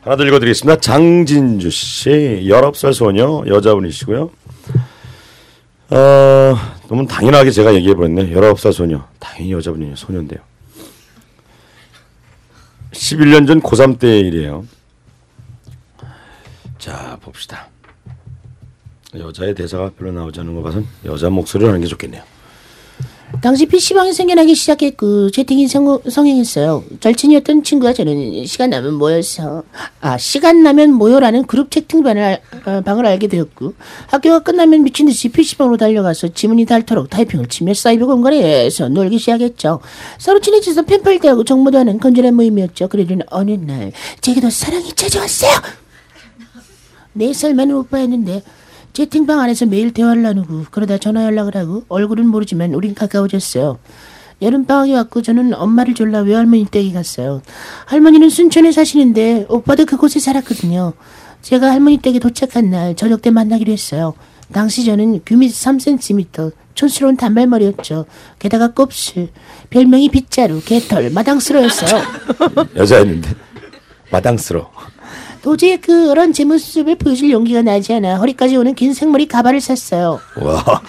하나 더 읽어드리겠습니다. 장진주 씨, 19살 소녀, 여자분이시고요. 어, 너무 당연하게 제가 얘기해버렸네. 19살 소녀. 당연히 여자분이에요. 소녀인데요. 11년 전 고3 때 일이에요. 자, 봅시다. 여자의 대사가 별로 나오지 않은 거 봐선 여자 목소리를 하는 게 좋겠네요. 당시 PC방이 생겨나기 시작했고 채팅이 성, 성행했어요. 절친이었던 친구와 저는 시간 나면 모여서 아 시간 나면 모여라는 그룹 채팅방을 알- 어, 방을 알게 되었고 학교가 끝나면 미친 듯이 PC방으로 달려가서 지문이 닳도록 타이핑을 치며 사이버 공간에서 놀기 시작했죠. 서로 친해져서 펜팔 대하고 정모도 하는 건전한 모임이었죠. 그러던 어느 날 제게도 사랑이 찾아왔어요. 네살 많은 오빠였는데 채팅방 안에서 매일 대화를 나누고 그러다 전화 연락을 하고 얼굴은 모르지만 우린 가까워졌어요. 여름 방학이 왔고 저는 엄마를 졸라 외할머니 댁에 갔어요. 할머니는 순천에 사시는데 오빠도 그곳에 살았거든요. 제가 할머니 댁에 도착한 날 저녁 때 만나기로 했어요. 당시 저는 규미 3cm 촌스러운 단발머리였죠. 게다가 곱슬 별명이 빗자루 개털 마당스러웠어요. 여자였는데 마당스러. 도저히 그런 제 모습을 보여줄 용기가 나지 않아 허리까지 오는 긴 생머리 가발을 샀어요. 와,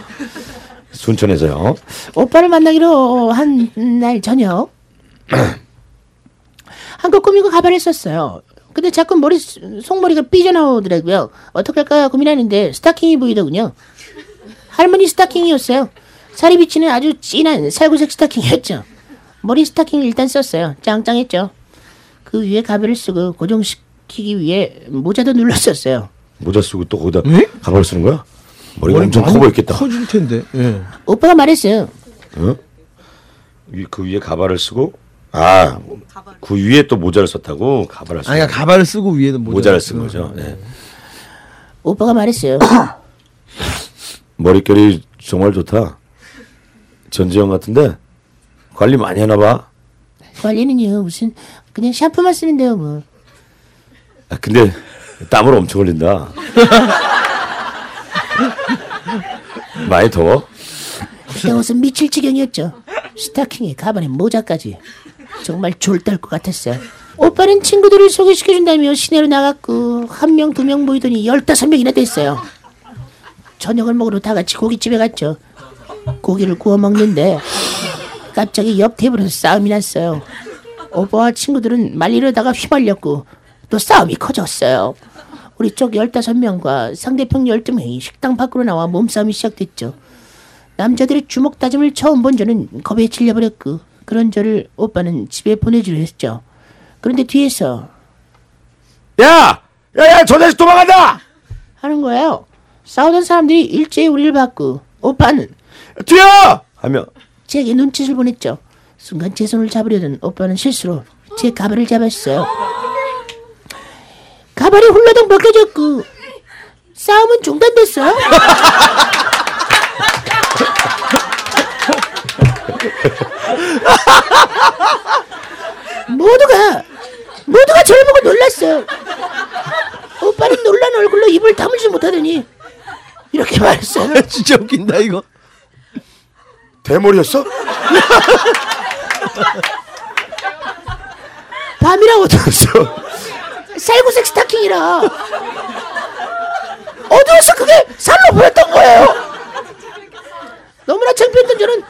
순천에서요. 오빠를 만나기로 한 날 저녁 한껏 꾸미고 가발을 썼어요. 근데 자꾸 머리 속머리가 삐져나오더라고요. 어떡할까 고민하는데 스타킹이 보이더군요. 할머니 스타킹이었어요. 살이 비치는 아주 진한 살구색 스타킹이었죠. 머리 스타킹을 일단 썼어요. 짱짱했죠. 그 위에 가발을 쓰고 고정시 키기 위해 모자도 눌렀었어요. 모자 쓰고 또 거기다 네? 가발 쓰는 거야? 머리가 머리 엄청 커 보였겠다. 커질 텐데. 예. 오빠가 말했어요. 어? 위- 그 위에 가발을 쓰고 아, 그 위에 또 모자를 썼다고 가발을 쓰고 아니 그러니까 가발을 쓰고 위에는 모자를, 모자를 쓴 거죠. 네. 오빠가 말했어요. 머릿결이 정말 좋다. 전지현 같은데 관리 많이 하나 봐. 관리는요 무슨 그냥 샴푸만 쓰는데요 뭐. 아, 근데 땀을 엄청 흘린다. 많이 더워? 그때 옷은 미칠 지경이었죠. 스타킹에 가발에 모자까지. 정말 졸달 것 같았어요. 오빠는 친구들을 소개시켜준다며 시내로 나갔고 한 명 두 명 모이더니 열다섯 명이나 됐어요. 저녁을 먹으러 다 같이 고깃집에 갔죠. 고기를 구워 먹는데 갑자기 옆 테이블에서 싸움이 났어요. 오빠와 친구들은 말리려다가 휘말렸고 또 싸움이 커졌어요. 우리 쪽 열다섯 명과 상대편 열두 명이 식당 밖으로 나와 몸싸움이 시작됐죠. 남자들의 주먹 다짐을 처음 본 저는 겁에 질려버렸고 그런 저를 오빠는 집에 보내주려 했죠. 그런데 뒤에서 야! 야, 야, 저 자식 도망간다! 하는 거예요. 싸우던 사람들이 일제히 우리를 봤고 오빠는 뛰어! 하며 제게 눈짓을 보냈죠. 순간 제 손을 잡으려던 오빠는 실수로 제 가발을 잡았어요. 가발이 훌러덩 벗겨졌고 싸움은 중단됐어요. 모두가 모두가 저를 보고 놀랐어요. 오빠는 놀란 얼굴로 입을 다물지 못하더니 이렇게 말했어요. 진짜 웃긴다 이거. 대머리였어? 밤이라 어두웠어. 살구색 스타킹이라 어두워서 그게 살로 보였던 거예요. 너무나 창피했던 저는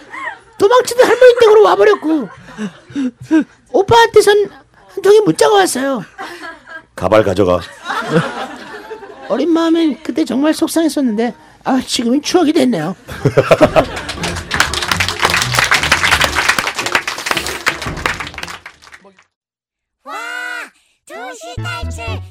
도망치던 할머니 댁으로 와버렸고 오빠한테선 한 통의 문자가 왔어요. 가발 가져가. 어린 마음엔 그때 정말 속상했었는데 아 지금은 추억이 됐네요. 是，但是。